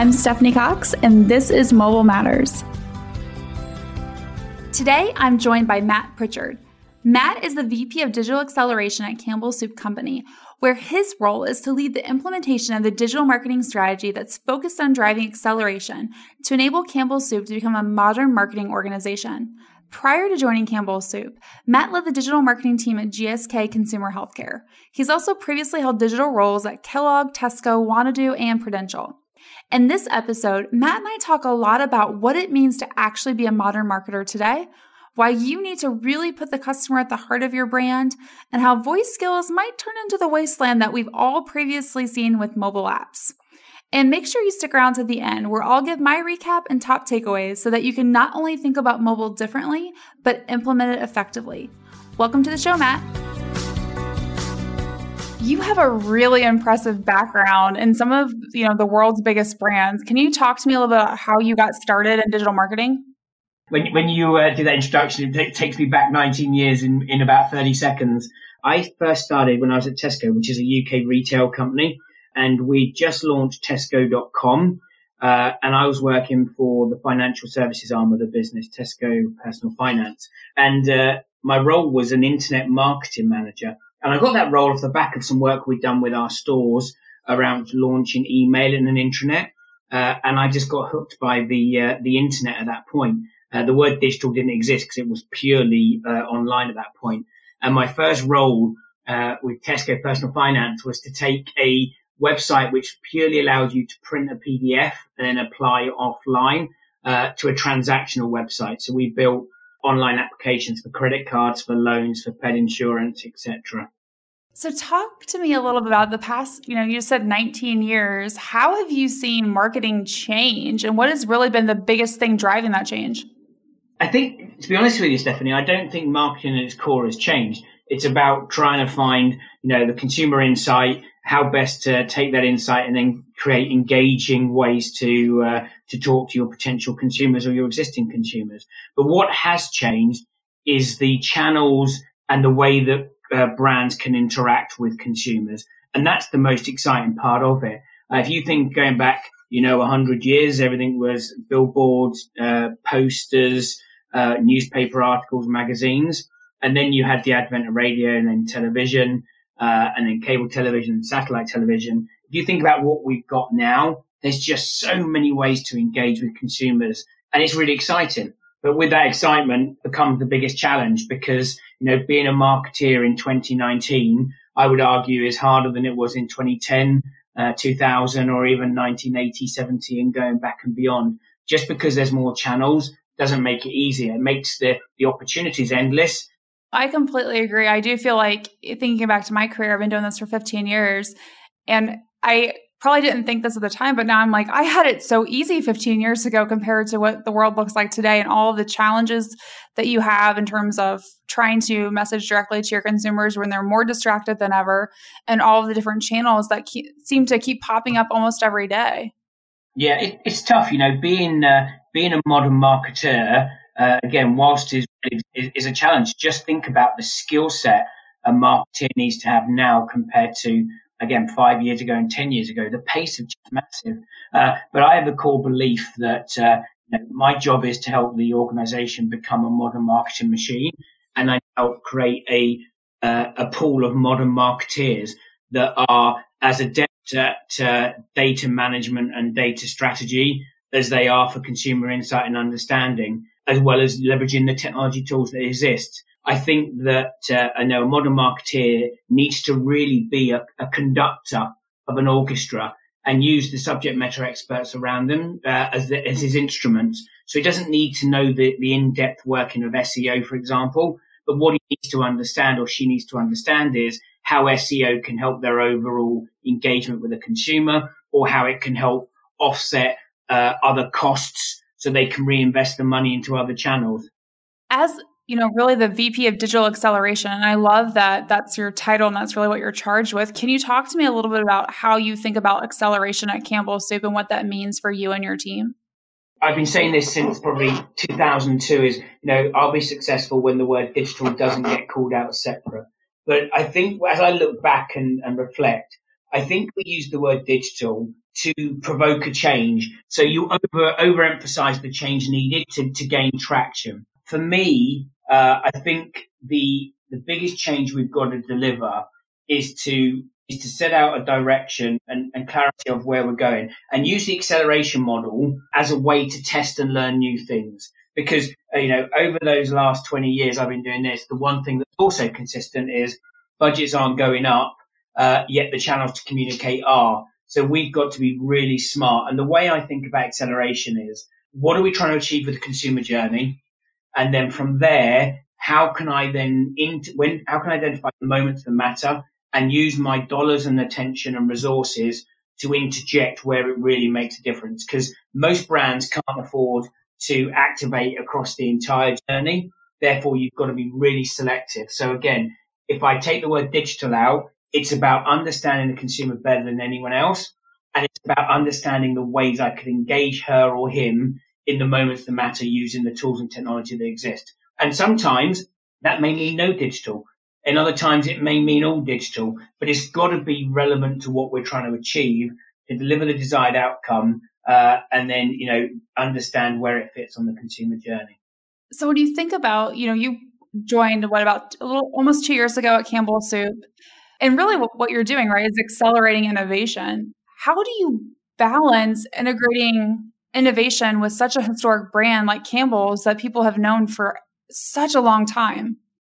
I'm Stephanie Cox, and this is Mobile Matters. Today, I'm joined by Matt Pritchard. Matt is the VP of Digital Acceleration at Campbell Soup Company, where his role is to lead the implementation of the digital marketing strategy that's focused on driving acceleration to enable Campbell Soup to become a modern marketing organization. Prior to joining Campbell Soup, Matt led the digital marketing team at GSK Consumer Healthcare. He's also previously held digital roles at Kellogg, Tesco, Wanadoo, and Prudential. In this episode, Matt and I talk a lot about what it means to actually be a modern marketer today, why you need to really put the customer at the heart of your brand, and how voice skills might turn into the wasteland that we've all previously seen with mobile apps. And make sure you stick around to the end where I'll give my recap and top takeaways so that you can not only think about mobile differently, but implement it effectively. Welcome to the show, Matt. You have a really impressive background in some of, you know, the world's biggest brands. Can you talk to me a little bit about how you got started in digital marketing? When, when you uh, did that introduction, it takes me back 19 years in, in about 30 seconds. I first started when I was at Tesco, which is a UK retail company and we just launched Tesco.com. Uh, and I was working for the financial services arm of the business, Tesco Personal Finance. And uh, my role was an internet marketing manager. And I got that role off the back of some work we'd done with our stores around launching email and an intranet. Uh, and I just got hooked by the uh, the internet at that point. Uh, the word digital didn't exist because it was purely uh, online at that point. And my first role with Tesco Personal Finance was to take a website which purely allowed you to print a PDF and then apply offline uh, to a transactional website. So we built online applications for credit cards, for loans, for pet insurance, etc. So talk to me a little bit about the past, you know, you said 19 years. How have you seen marketing change and what has really been the biggest thing driving that change? I think, to be honest with you, Stephanie, I don't think marketing at its core has changed. It's about trying to find, you know, the consumer insight, how best to take that insight and then create engaging ways to uh, to talk to your potential consumers or your existing consumers. But what has changed is the channels and the way that uh, brands can interact with consumers, and that's the most exciting part of it. Uh, if you think going back, you know, hundred years, everything was billboards, uh, posters, uh, newspaper articles, magazines, and then you had the advent of radio and then television uh, and then cable television satellite television. If you think about what we've got now, there's just so many ways to engage with consumers and it's really exciting. But with that excitement becomes the biggest challenge because, you know, being a marketeer in 2019, I would argue is harder than it was in 2010, uh, 2000 or even 1980, 70 and going back and beyond. Just because there's more channels doesn't make it easier. It makes the, the opportunities endless I completely agree. I do feel like thinking back to my career, I've been doing this for 15 years and I probably didn't think this at the time, but now I'm like, I had it so easy 15 years ago compared to what the world looks like today and all the challenges that you have in terms of trying to message directly to your consumers when they're more distracted than ever and all the different channels that keep, seem to keep popping up almost every day. Yeah, it, it's tough, you know, being uh, being a modern marketer uh, again, whilst is, is, is a challenge, just think about the skill set a marketer needs to have now compared to again five years ago and ten years ago. The pace is just massive. Uh, but I have a core belief that uh, you know, my job is to help the organisation become a modern marketing machine, and I help create a uh, a pool of modern marketeers that are as adept at uh, data management and data strategy as they are for consumer insight and understanding as well as leveraging the technology tools that exist. I think that uh, I know a modern marketeer needs to really be a, a, conductor of an orchestra and use the subject matter experts around them uh, as, the, as his instruments. So he doesn't need to know the, the in-depth working of SEO, for example, but what he needs to understand or she needs to understand is how SEO can help their overall engagement with the consumer or how it can help offset uh, other costs so they can reinvest the money into other channels. As you know, really the VP of digital acceleration, and I love that that's your title and that's really what you're charged with. Can you talk to me a little bit about how you think about acceleration at Campbell Soup and what that means for you and your team? I've been saying this since probably 2002 is, you know, I'll be successful when the word digital doesn't get called out separate. But I think as I look back and, and reflect, I think we use the word digital to provoke a change. So you over overemphasize the change needed to, to gain traction. For me, uh, I think the the biggest change we've got to deliver is to is to set out a direction and, and, clarity of where we're going and use the acceleration model as a way to test and learn new things. Because, uh, you know, over those last 20 years I've been doing this, the one thing that's also consistent is budgets aren't going up, uh, yet the channels to communicate are. So we've got to be really smart. And the way I think about acceleration is what are we trying to achieve with the consumer journey? And then from there, how can I then, when, how can I identify the moments that matter and use my dollars and attention and resources to interject where it really makes a difference? Because most brands can't afford to activate across the entire journey. Therefore, you've got to be really selective. So again, if I take the word digital out, it's about understanding the consumer better than anyone else. And it's about understanding the ways I could engage her or him in the moments that matter using the tools and technology that exist. And sometimes that may mean no digital. And other times it may mean all digital, but it's got to be relevant to what we're trying to achieve to deliver the desired outcome. Uh, and then, you know, understand where it fits on the consumer journey. So when you think about, you know, you joined what about little almost two years ago at Campbell Soup and really, what, you're doing, right, is accelerating innovation. How do you balance integrating innovation with such a historic brand like Campbell's that people have known for such a long time?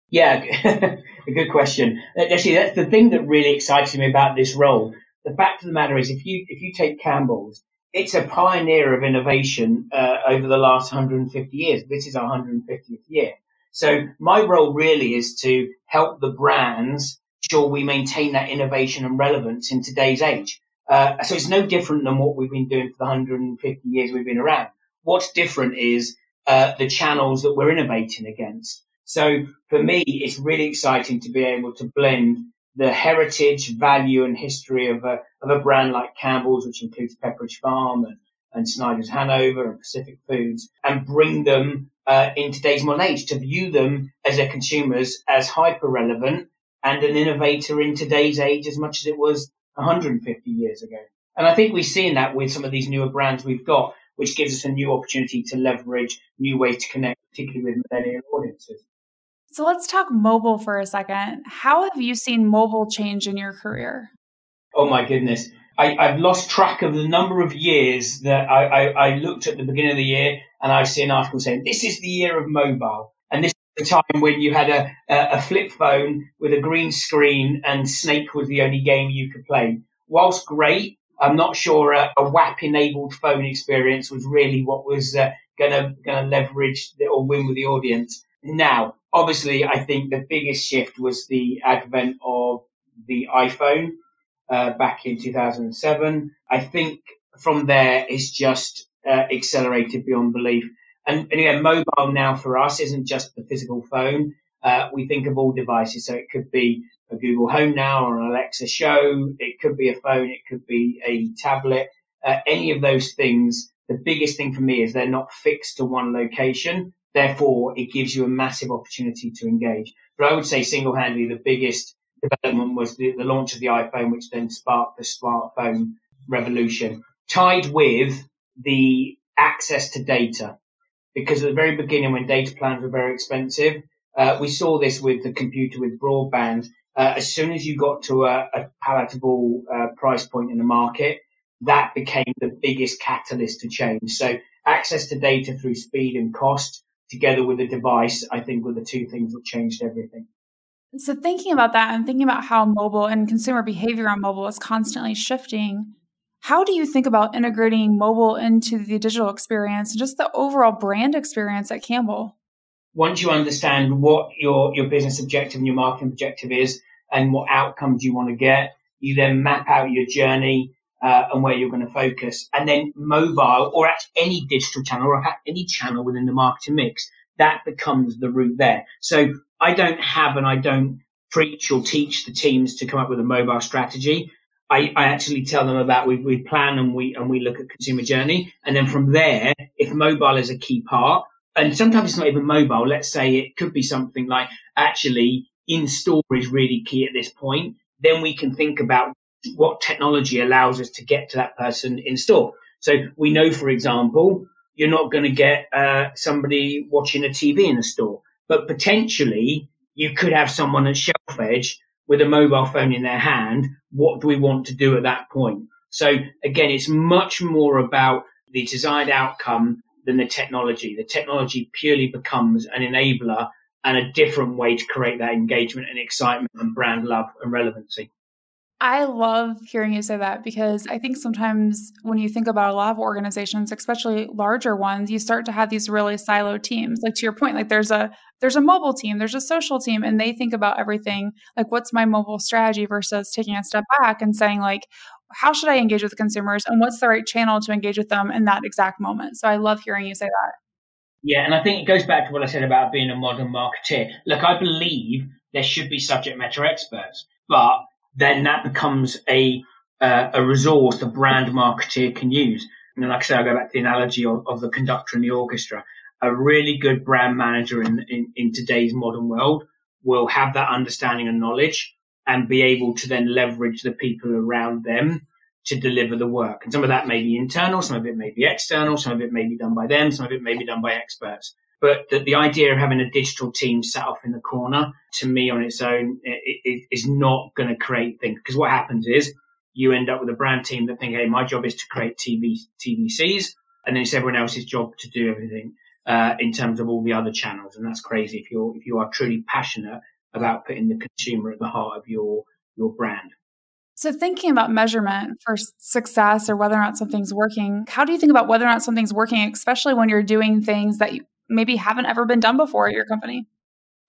Yeah, a good question. Actually, that's the thing that really excites me about this role. The fact of the matter is, if you if you take Campbell's, it's a pioneer of innovation uh, over the last 150 years. This is our 150th year. So my role really is to help the brands sure we maintain that innovation and relevance in today's age. Uh, so it's no different than what we've been doing for the 150 years we've been around. What's different is uh, the channels that we're innovating against. So for me, it's really exciting to be able to blend the heritage, value, and history of a of a brand like Campbell's, which includes Pepperidge Farm and, and Snyder's Hanover and Pacific Foods, and bring them uh, in today's modern age to view them as their consumers as hyper relevant and an innovator in today's age as much as it was 150 years ago. And I think we've seen that with some of these newer brands we've got, which gives us a new opportunity to leverage new ways to connect, particularly with millennial audiences. So let's talk mobile for a second. How have you seen mobile change in your career? Oh my goodness. I, have lost track of the number of years that I, I, I, looked at the beginning of the year and I've seen articles saying this is the year of mobile the time when you had a, a, flip phone with a green screen and Snake was the only game you could play. Whilst great, I'm not sure a, a WAP enabled phone experience was really what was uh, gonna gonna leverage the, or win with the audience. Now, obviously, I think the biggest shift was the advent of the iPhone uh, back in 2007. I think from there it's just uh, accelerated beyond belief. And, and again, mobile now for us isn't just the physical phone. Uh, we think of all devices. So it could be a Google Home now or an Alexa show. It could be a phone. It could be a tablet. Uh, any of those things. The biggest thing for me is they're not fixed to one location. Therefore, it gives you a massive opportunity to engage. But I would say single-handedly the biggest development was the, the launch of the iPhone, which then sparked the smartphone revolution, tied with the access to data because at the very beginning, when data plans were very expensive, uh, we saw this with the computer with broadband. Uh, as soon as you got to a, a palatable uh, price point in the market, that became the biggest catalyst to change. So access to data through speed and cost, together with the device, I think were the two things that changed everything. So thinking about that and thinking about how mobile and consumer behavior on mobile is constantly shifting, how do you think about integrating mobile into the digital experience and just the overall brand experience at Campbell? Once you understand what your, your business objective and your marketing objective is and what outcomes you want to get, you then map out your journey uh, and where you're going to focus. And then mobile or at any digital channel or at any channel within the marketing mix, that becomes the route there. So I don't have and I don't preach or teach the teams to come up with a mobile strategy. I, I actually tell them about we, we plan and we and we look at consumer journey, and then from there, if mobile is a key part, and sometimes it's not even mobile. Let's say it could be something like actually in store is really key at this point. Then we can think about what technology allows us to get to that person in store. So we know, for example, you're not going to get uh, somebody watching a TV in a store, but potentially you could have someone at shelf edge with a mobile phone in their hand. What do we want to do at that point? So again, it's much more about the desired outcome than the technology. The technology purely becomes an enabler and a different way to create that engagement and excitement and brand love and relevancy. I love hearing you say that because I think sometimes when you think about a lot of organizations, especially larger ones, you start to have these really siloed teams. Like to your point, like there's a there's a mobile team, there's a social team, and they think about everything like what's my mobile strategy versus taking a step back and saying like how should I engage with consumers and what's the right channel to engage with them in that exact moment. So I love hearing you say that. Yeah, and I think it goes back to what I said about being a modern marketeer. Look, I believe there should be subject matter experts, but then that becomes a uh, a resource the brand marketeer can use. And like I say, I go back to the analogy of, of the conductor and the orchestra. A really good brand manager in, in, in today's modern world will have that understanding and knowledge and be able to then leverage the people around them to deliver the work. And some of that may be internal, some of it may be external, some of it may be done by them, some of it may be done by experts. But the, the idea of having a digital team sat off in the corner, to me on its own, it, it is not going to create things. Because what happens is you end up with a brand team that think, hey, my job is to create TV, TVCs. And then it's everyone else's job to do everything uh, in terms of all the other channels. And that's crazy if you're, if you are truly passionate about putting the consumer at the heart of your, your brand. So, thinking about measurement for success or whether or not something's working, how do you think about whether or not something's working, especially when you're doing things that you maybe haven't ever been done before at your company?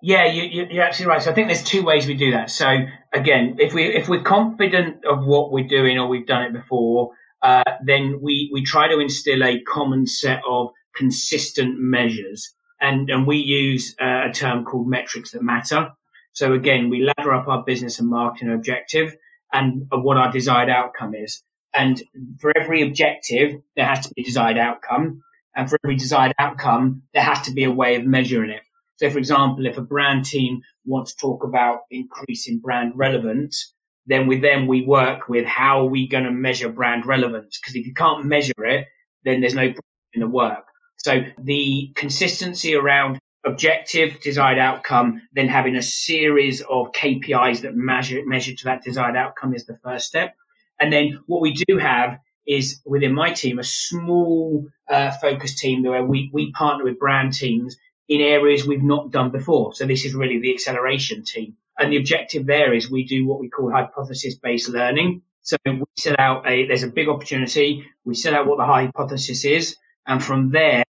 Yeah, you, are absolutely right. So I think there's two ways we do that. So again, if we if we're confident of what we're doing or we've done it before, uh, then we we try to instill a common set of consistent measures, and and we use uh, a term called metrics that matter. So again, we ladder up our business and marketing objective and what our desired outcome is. And for every objective, there has to be a desired outcome. And for every desired outcome, there has to be a way of measuring it. So, for example, if a brand team wants to talk about increasing brand relevance, then with them we work with how are we going to measure brand relevance? Because if you can't measure it, then there's no point in the work. So the consistency around objective desired outcome, then having a series of KPIs that measure measure to that desired outcome is the first step. And then what we do have is within my team a small uh, focus team where we, we partner with brand teams in areas we've not done before. So this is really the acceleration team. And the objective there is we do what we call hypothesis based learning. So we set out a, there's a big opportunity. We set out what the hypothesis is. And from there,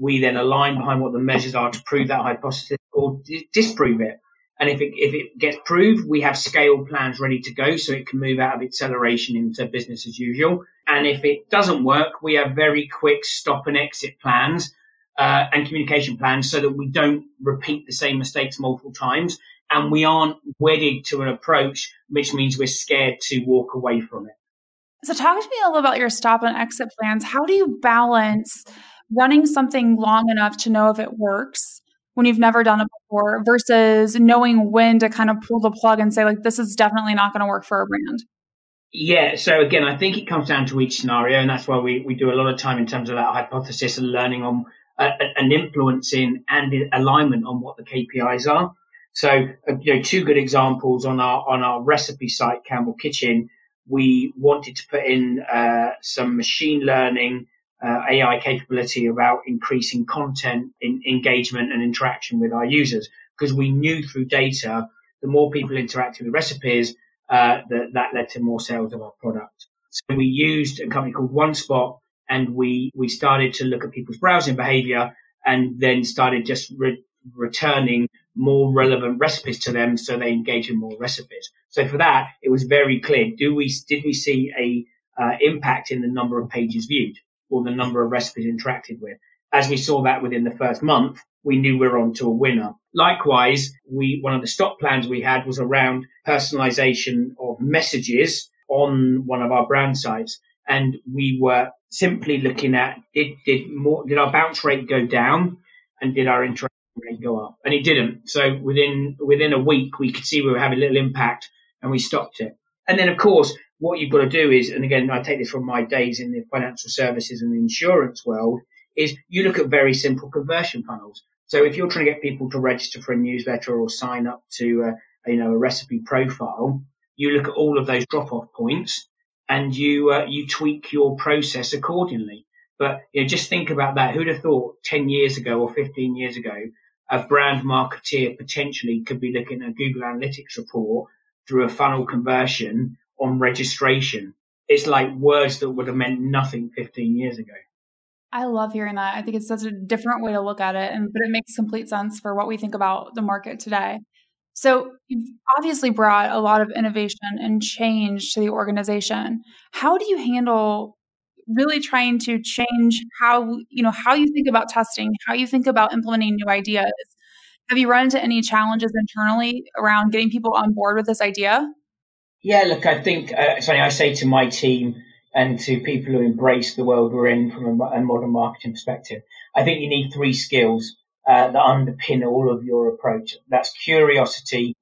we then align behind what the measures are to prove that hypothesis or disprove it. And if it, if it gets proved, we have scale plans ready to go so it can move out of acceleration into business as usual. And if it doesn't work, we have very quick stop and exit plans uh, and communication plans so that we don't repeat the same mistakes multiple times. And we aren't wedded to an approach, which means we're scared to walk away from it. So, talk to me a little about your stop and exit plans. How do you balance running something long enough to know if it works when you've never done it before versus knowing when to kind of pull the plug and say, like, this is definitely not going to work for a brand? Yeah, so again, I think it comes down to each scenario, and that's why we, we do a lot of time in terms of that hypothesis and learning on uh, and influencing and alignment on what the KPIs are. So, uh, you know, two good examples on our on our recipe site, Campbell Kitchen, we wanted to put in uh, some machine learning uh, AI capability about increasing content in engagement and interaction with our users because we knew through data the more people interacted with recipes, uh, that that led to more sales of our product. So we used a company called OneSpot and we we started to look at people's browsing behavior and then started just re- returning more relevant recipes to them so they engage in more recipes. So for that, it was very clear. Do we did we see a uh, impact in the number of pages viewed? Or the number of recipes interacted with. As we saw that within the first month, we knew we were on to a winner. Likewise, we, one of the stock plans we had was around personalization of messages on one of our brand sites. And we were simply looking at did, did more, did our bounce rate go down and did our interaction rate go up? And it didn't. So within, within a week, we could see we were having little impact and we stopped it. And then, of course, what you've got to do is, and again, I take this from my days in the financial services and the insurance world, is you look at very simple conversion funnels. So if you're trying to get people to register for a newsletter or sign up to a, you know, a recipe profile, you look at all of those drop off points and you, uh, you tweak your process accordingly. But you know, just think about that. Who'd have thought 10 years ago or 15 years ago, a brand marketeer potentially could be looking at a Google Analytics report through a funnel conversion on registration. It's like words that would have meant nothing 15 years ago. I love hearing that. I think it's such a different way to look at it, and but it makes complete sense for what we think about the market today. So you've obviously brought a lot of innovation and change to the organization. How do you handle really trying to change how you know how you think about testing, how you think about implementing new ideas? Have you run into any challenges internally around getting people on board with this idea? Yeah, look, I think uh, something I say to my team and to people who embrace the world we're in from a, a modern marketing perspective, I think you need three skills uh, that underpin all of your approach. That's curiosity,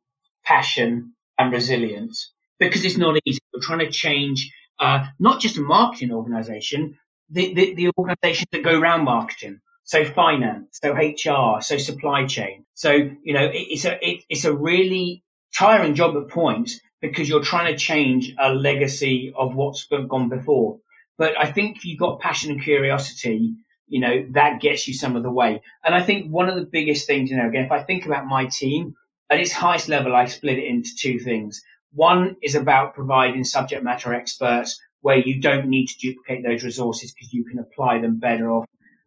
passion, and resilience. Because it's not easy. We're trying to change uh, not just a marketing organization, the, the, the organizations that go around marketing. So finance, so HR, so supply chain. So, you know, it, it's a, it, it's a really tiring job at points because you're trying to change a legacy of what's gone before. But I think if you've got passion and curiosity, you know, that gets you some of the way. And I think one of the biggest things, you know, again, if I think about my team at its highest level, I split it into two things. One is about providing subject matter experts where you don't need to duplicate those resources because you can apply them better off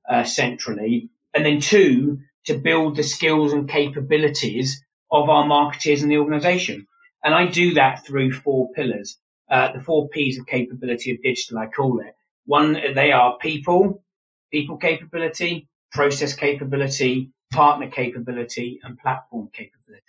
uh, centrally. And then two, to build the skills and capabilities of our marketers in the organization. And I do that through four pillars. Uh, the four P's of capability of digital, I call it. One, they are people, people capability, process capability, partner capability, and platform capability.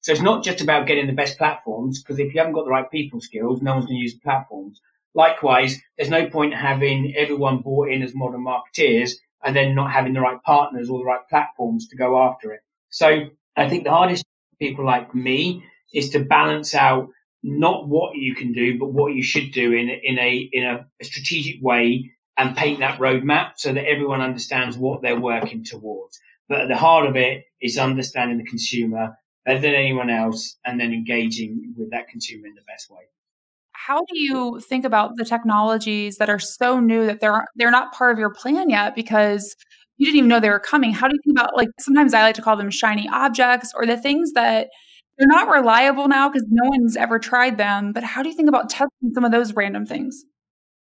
So it's not just about getting the best platforms, because if you haven't got the right people skills, no one's going to use the platforms. Likewise, there's no point having everyone bought in as modern marketeers and then not having the right partners or the right platforms to go after it. So I think the hardest people like me is to balance out not what you can do, but what you should do in, in a, in a, strategic way and paint that roadmap so that everyone understands what they're working towards. But at the heart of it is understanding the consumer better than anyone else and then engaging with that consumer in the best way. How do you think about the technologies that are so new that they're they're not part of your plan yet because you didn't even know they were coming? How do you think about like sometimes I like to call them shiny objects or the things that they're not reliable now because no one's ever tried them. But how do you think about testing some of those random things?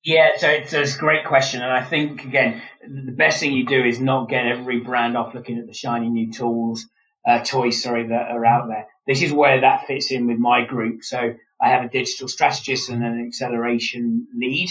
Yeah, so it's, a great question. And I think, again, the best thing you do is not get every brand off looking at the shiny new tools, uh, toys, sorry, that are out there. This is where that fits in with my group. So I have a digital strategist and an acceleration lead,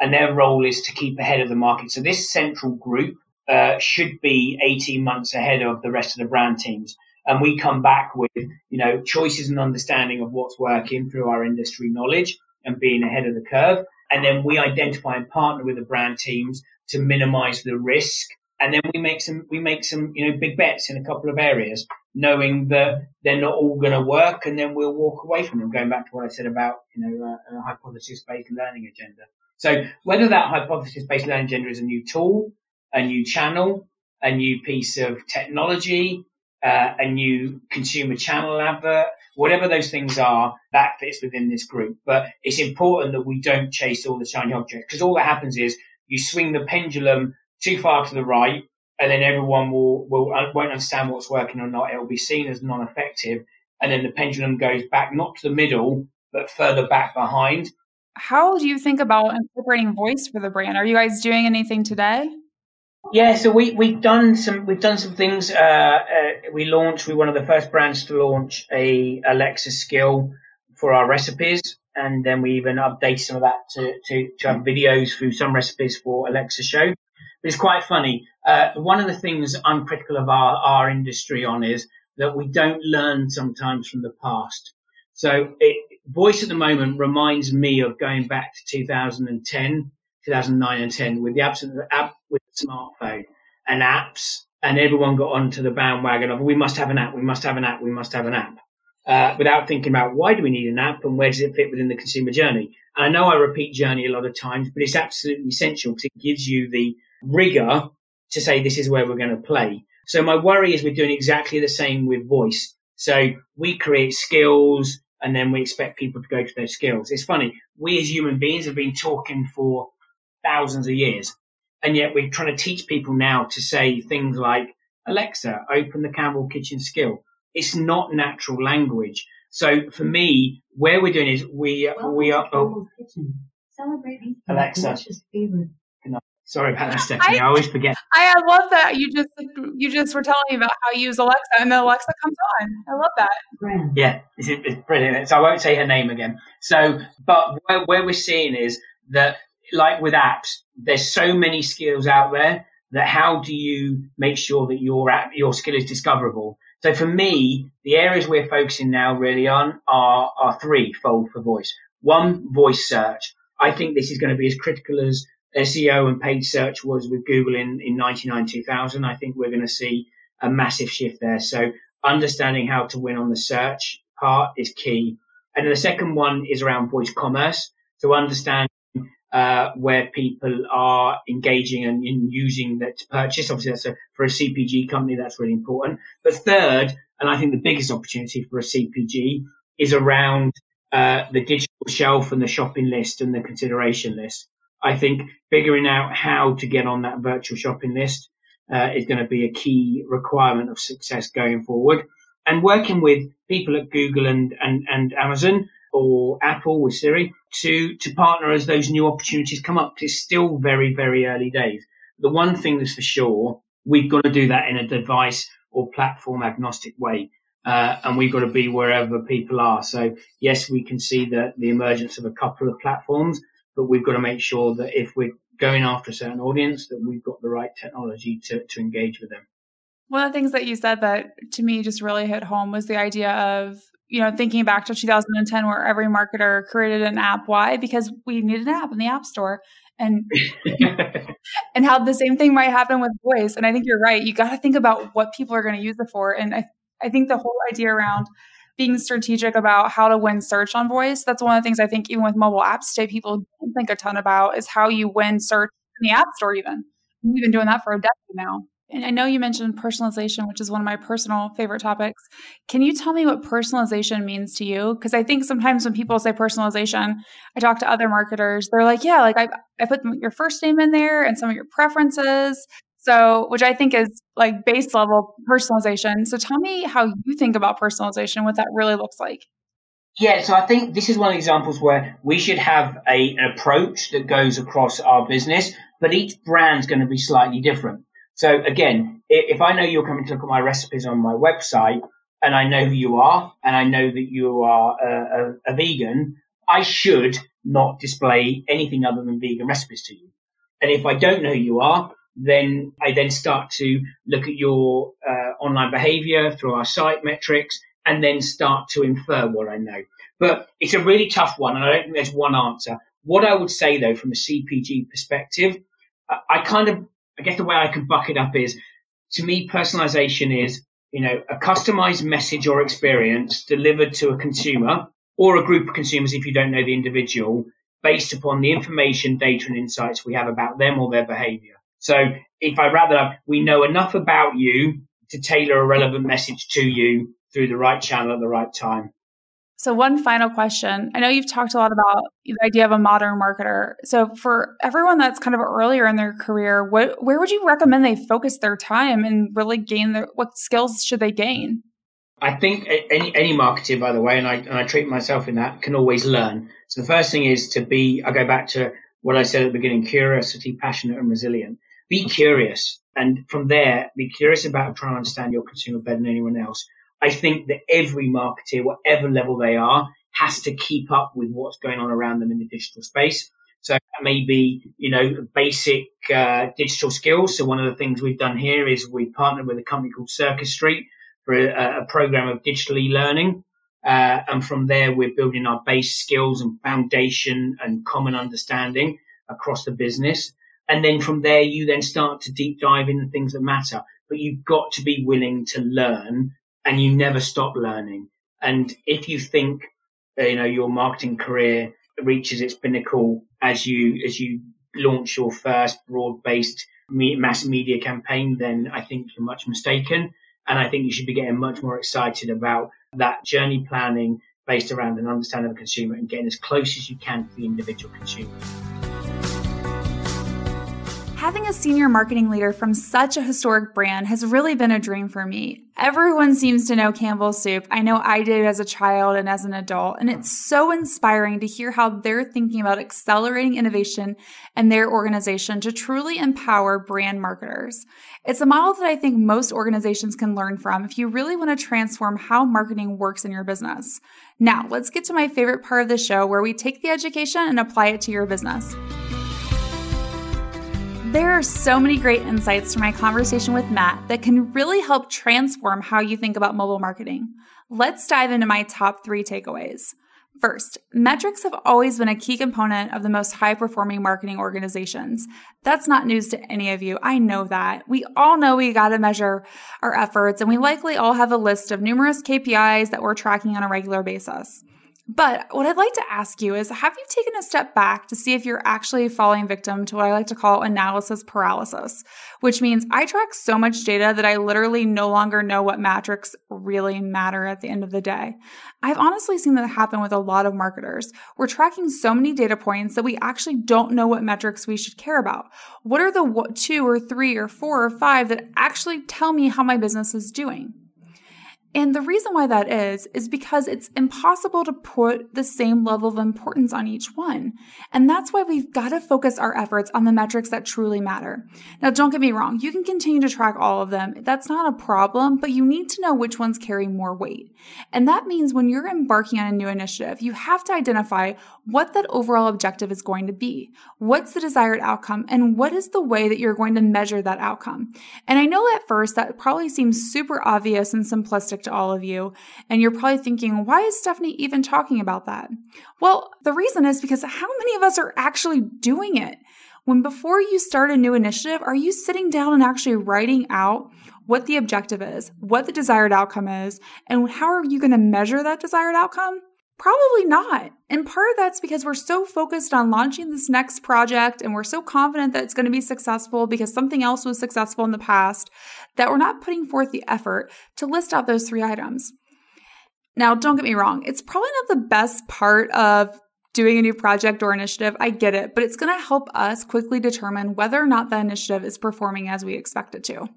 and their role is to keep ahead of the market. So this central group uh, should be 18 months ahead of the rest of the brand teams and we come back with, you know, choices and understanding of what's working through our industry knowledge and being ahead of the curve. And then we identify and partner with the brand teams to minimize the risk. And then we make some, we make some, you know, big bets in a couple of areas, knowing that they're not all going to work. And then we'll walk away from them, going back to what I said about, you know, uh, a hypothesis based learning agenda. So whether that hypothesis based learning agenda is a new tool, a new channel, a new piece of technology, uh, a new consumer channel advert, whatever those things are, that fits within this group. But it's important that we don't chase all the shiny objects because all that happens is you swing the pendulum too far to the right and then everyone will, will uh, won't understand what's working or not. It will be seen as non-effective. And then the pendulum goes back, not to the middle, but further back behind. How do you think about incorporating voice for the brand? Are you guys doing anything today? Yeah, so we we've done some we've done some things. Uh, uh, we launched. We were one of the first brands to launch a Alexa skill for our recipes, and then we even updated some of that to to, to have videos through some recipes for Alexa Show. But it's quite funny. Uh, one of the things I'm critical of our our industry on is that we don't learn sometimes from the past. So it, voice at the moment reminds me of going back to 2010 2009 and 10 with the absence of app with the smartphone and apps and everyone got onto the bandwagon of we must have an app, we must have an app, we must have an app. uh, without thinking about why do we need an app and where does it fit within the consumer journey. And I know I repeat journey a lot of times, but it's absolutely essential because it gives you the rigor to say this is where we're going to play. So my worry is we're doing exactly the same with voice. So we create skills and then we expect people to go to those skills. It's funny. We as human beings have been talking for thousands of years. And yet we're trying to teach people now to say things like, Alexa, open the Campbell kitchen skill. It's not natural language. So for me, where we're doing is we uh, Welcome we to are. Oh, Campbell's Kitchen. Celebrating Alexa. sorry about that, Stephanie. I, always forget. I love that you just you just were telling me about how you use Alexa, and then Alexa comes on. I love that. Yeah, it's, it's brilliant. So I won't say her name again. So, but where, where we're seeing is that, like with apps, there's so many skills out there that how do you make sure that your app, your skill is discoverable? So for me, the areas we're focusing now really on are, are threefold for voice. One, voice search. I think this is going to be as critical as SEO and paid search was with Google in, in 99, 2000. I think we're going to see a massive shift there. So understanding how to win on the search part is key. And the second one is around voice commerce. So understand uh, where people are engaging and in using that to purchase. Obviously, that's a, for a CPG company, that's really important. But third, and I think the biggest opportunity for a CPG is around uh, the digital shelf and the shopping list and the consideration list. I think figuring out how to get on that virtual shopping list uh, is going to be a key requirement of success going forward. And working with people at Google and, and, and Amazon or Apple with Siri to, to partner as those new opportunities come up. It's still very, very early days. The one thing that's for sure, we've got to do that in a device or platform agnostic way. Uh, and we've got to be wherever people are. So yes, we can see that the emergence of a couple of platforms, but we've got to make sure that if we're going after a certain audience, that we've got the right technology to, to engage with them. One of the things that you said that to me just really hit home was the idea of, you know, thinking back to 2010 where every marketer created an app. Why? Because we needed an app in the app store. And and how the same thing might happen with voice. And I think you're right. You got to think about what people are going to use it for. And I, I think the whole idea around being strategic about how to win search on voice, that's one of the things I think even with mobile apps today, people don't think a ton about is how you win search in the app store even. We've been doing that for a decade now. And I know you mentioned personalization, which is one of my personal favorite topics. Can you tell me what personalization means to you? Because I think sometimes when people say personalization, I talk to other marketers, they're like, yeah, like I, I put your first name in there and some of your preferences. So, which I think is like base level personalization. So tell me how you think about personalization, what that really looks like. Yeah, so I think this is one of the examples where we should have a, an approach that goes across our business, but each brand's going to be slightly different. So again, if I know you're coming to look at my recipes on my website and I know who you are and I know that you are a, a, a vegan, I should not display anything other than vegan recipes to you. And if I don't know who you are, then I then start to look at your uh, online behavior through our site metrics and then start to infer what I know. But it's a really tough one, and I don't think there's one answer. What I would say, though, from a CPG perspective, I kind of I guess the way I can buck it up is to me, personalization is, you know, a customized message or experience delivered to a consumer or a group of consumers if you don't know the individual based upon the information, data and insights we have about them or their behavior. So if I rather, we know enough about you to tailor a relevant message to you through the right channel at the right time. So, one final question. I know you've talked a lot about the idea of a modern marketer. So, for everyone that's kind of earlier in their career, what, where would you recommend they focus their time and really gain their, what skills should they gain? I think any, any marketer, by the way, and I, and I treat myself in that, can always learn. So, the first thing is to be, I go back to what I said at the beginning curiosity, passionate, and resilient. Be curious. And from there, be curious about trying to understand your consumer better than anyone else I think that every marketer, whatever level they are, has to keep up with what's going on around them in the digital space. So maybe, you know, basic uh, digital skills. So one of the things we've done here is we've partnered with a company called Circus Street for a, a program of digital e-learning. Uh, and from there, we're building our base skills and foundation and common understanding across the business. And then from there, you then start to deep dive into things that matter. But you've got to be willing to learn and you never stop learning. And if you think, uh, you know, your marketing career reaches its pinnacle as you, as you launch your first broad based mass media campaign, then I think you're much mistaken. And I think you should be getting much more excited about that journey planning based around an understanding of the consumer and getting as close as you can to the individual consumer. Having a senior marketing leader from such a historic brand has really been a dream for me. Everyone seems to know Campbell's Soup. I know I did as a child and as an adult, and it's so inspiring to hear how they're thinking about accelerating innovation in their organization to truly empower brand marketers. It's a model that I think most organizations can learn from if you really want to transform how marketing works in your business. Now, let's get to my favorite part of the show where we take the education and apply it to your business. There are so many great insights from my conversation with Matt that can really help transform how you think about mobile marketing. Let's dive into my top three takeaways. First, metrics have always been a key component of the most high performing marketing organizations. That's not news to any of you. I know that. We all know we got to measure our efforts, and we likely all have a list of numerous KPIs that we're tracking on a regular basis. But what I'd like to ask you is have you taken a step back to see if you're actually falling victim to what I like to call analysis paralysis, which means I track so much data that I literally no longer know what metrics really matter at the end of the day. I've honestly seen that happen with a lot of marketers. We're tracking so many data points that we actually don't know what metrics we should care about. What are the two or three or four or five that actually tell me how my business is doing? And the reason why that is, is because it's impossible to put the same level of importance on each one. And that's why we've got to focus our efforts on the metrics that truly matter. Now, don't get me wrong. You can continue to track all of them. That's not a problem, but you need to know which ones carry more weight. And that means when you're embarking on a new initiative, you have to identify what that overall objective is going to be. What's the desired outcome? And what is the way that you're going to measure that outcome? And I know at first that probably seems super obvious and simplistic to all of you. And you're probably thinking, why is Stephanie even talking about that? Well, the reason is because how many of us are actually doing it? When before you start a new initiative, are you sitting down and actually writing out what the objective is, what the desired outcome is, and how are you going to measure that desired outcome? Probably not. And part of that's because we're so focused on launching this next project and we're so confident that it's going to be successful because something else was successful in the past that we're not putting forth the effort to list out those three items. Now, don't get me wrong, it's probably not the best part of doing a new project or initiative. I get it, but it's going to help us quickly determine whether or not the initiative is performing as we expect it to.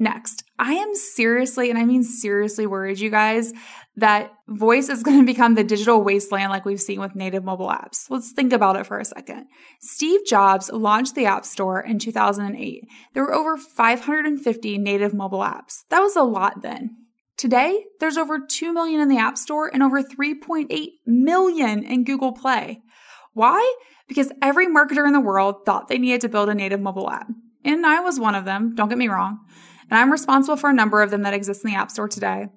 Next, I am seriously, and I mean seriously worried, you guys, that voice is going to become the digital wasteland like we've seen with native mobile apps. Let's think about it for a second. Steve Jobs launched the App Store in 2008. There were over 550 native mobile apps. That was a lot then. Today, there's over 2 million in the App Store and over 3.8 million in Google Play. Why? Because every marketer in the world thought they needed to build a native mobile app. And I was one of them, don't get me wrong and I'm responsible for a number of them that exist in the App Store today.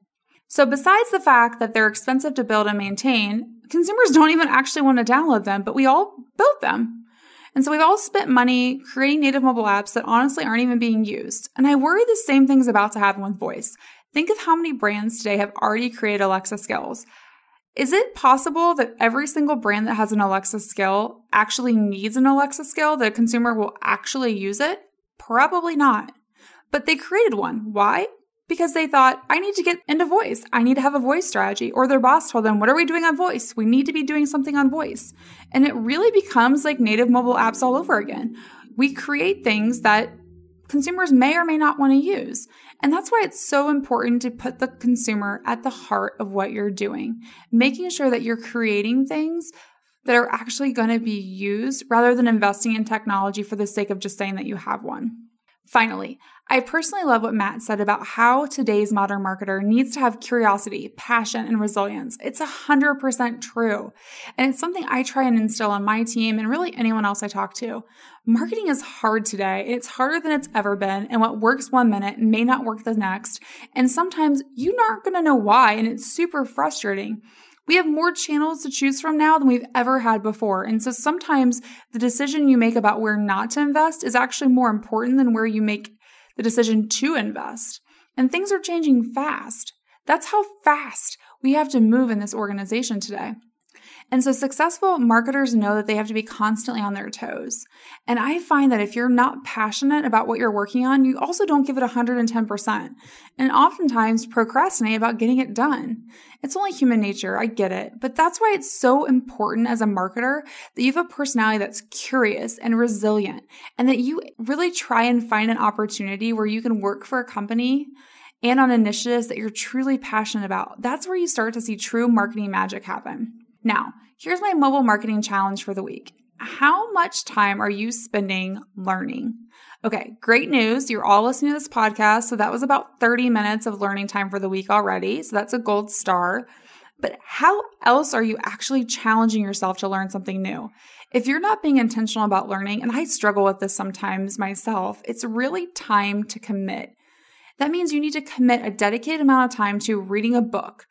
So, besides the fact that they're expensive to build and maintain, consumers don't even actually want to download them, but we all built them. And so we've all spent money creating native mobile apps that honestly aren't even being used. And I worry the same thing's about to happen with voice. Think of how many brands today have already created Alexa skills. Is it possible that every single brand that has an Alexa skill actually needs an Alexa skill that a consumer will actually use it? Probably not. But they created one. Why? Because they thought, I need to get into voice. I need to have a voice strategy. Or their boss told them, What are we doing on voice? We need to be doing something on voice. And it really becomes like native mobile apps all over again. We create things that consumers may or may not want to use. And that's why it's so important to put the consumer at the heart of what you're doing, making sure that you're creating things that are actually going to be used rather than investing in technology for the sake of just saying that you have one. Finally, I personally love what Matt said about how today's modern marketer needs to have curiosity, passion, and resilience. It's 100% true. And it's something I try and instill on my team and really anyone else I talk to. Marketing is hard today. It's harder than it's ever been. And what works one minute may not work the next. And sometimes you're not going to know why. And it's super frustrating. We have more channels to choose from now than we've ever had before. And so sometimes the decision you make about where not to invest is actually more important than where you make the decision to invest. And things are changing fast. That's how fast we have to move in this organization today. And so successful marketers know that they have to be constantly on their toes. And I find that if you're not passionate about what you're working on, you also don't give it 110% and oftentimes procrastinate about getting it done. It's only human nature, I get it, but that's why it's so important as a marketer that you have a personality that's curious and resilient and that you really try and find an opportunity where you can work for a company and on initiatives that you're truly passionate about. That's where you start to see true marketing magic happen. Now, here's my mobile marketing challenge for the week. How much time are you spending learning? Okay, great news. You're all listening to this podcast. So that was about 30 minutes of learning time for the week already. So that's a gold star. But how else are you actually challenging yourself to learn something new? If you're not being intentional about learning, and I struggle with this sometimes myself, it's really time to commit. That means you need to commit a dedicated amount of time to reading a book,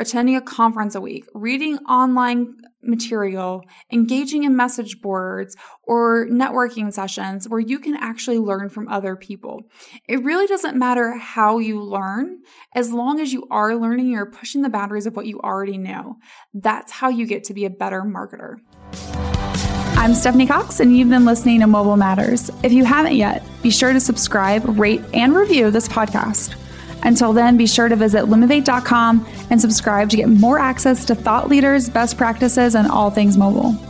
attending a conference a week, reading online material, engaging in message boards or networking sessions where you can actually learn from other people. It really doesn't matter how you learn, as long as you are learning, you're pushing the boundaries of what you already know. That's how you get to be a better marketer. I'm Stephanie Cox, and you've been listening to Mobile Matters. If you haven't yet, be sure to subscribe, rate, and review this podcast. Until then, be sure to visit lumavate.com and subscribe to get more access to thought leaders, best practices, and all things mobile.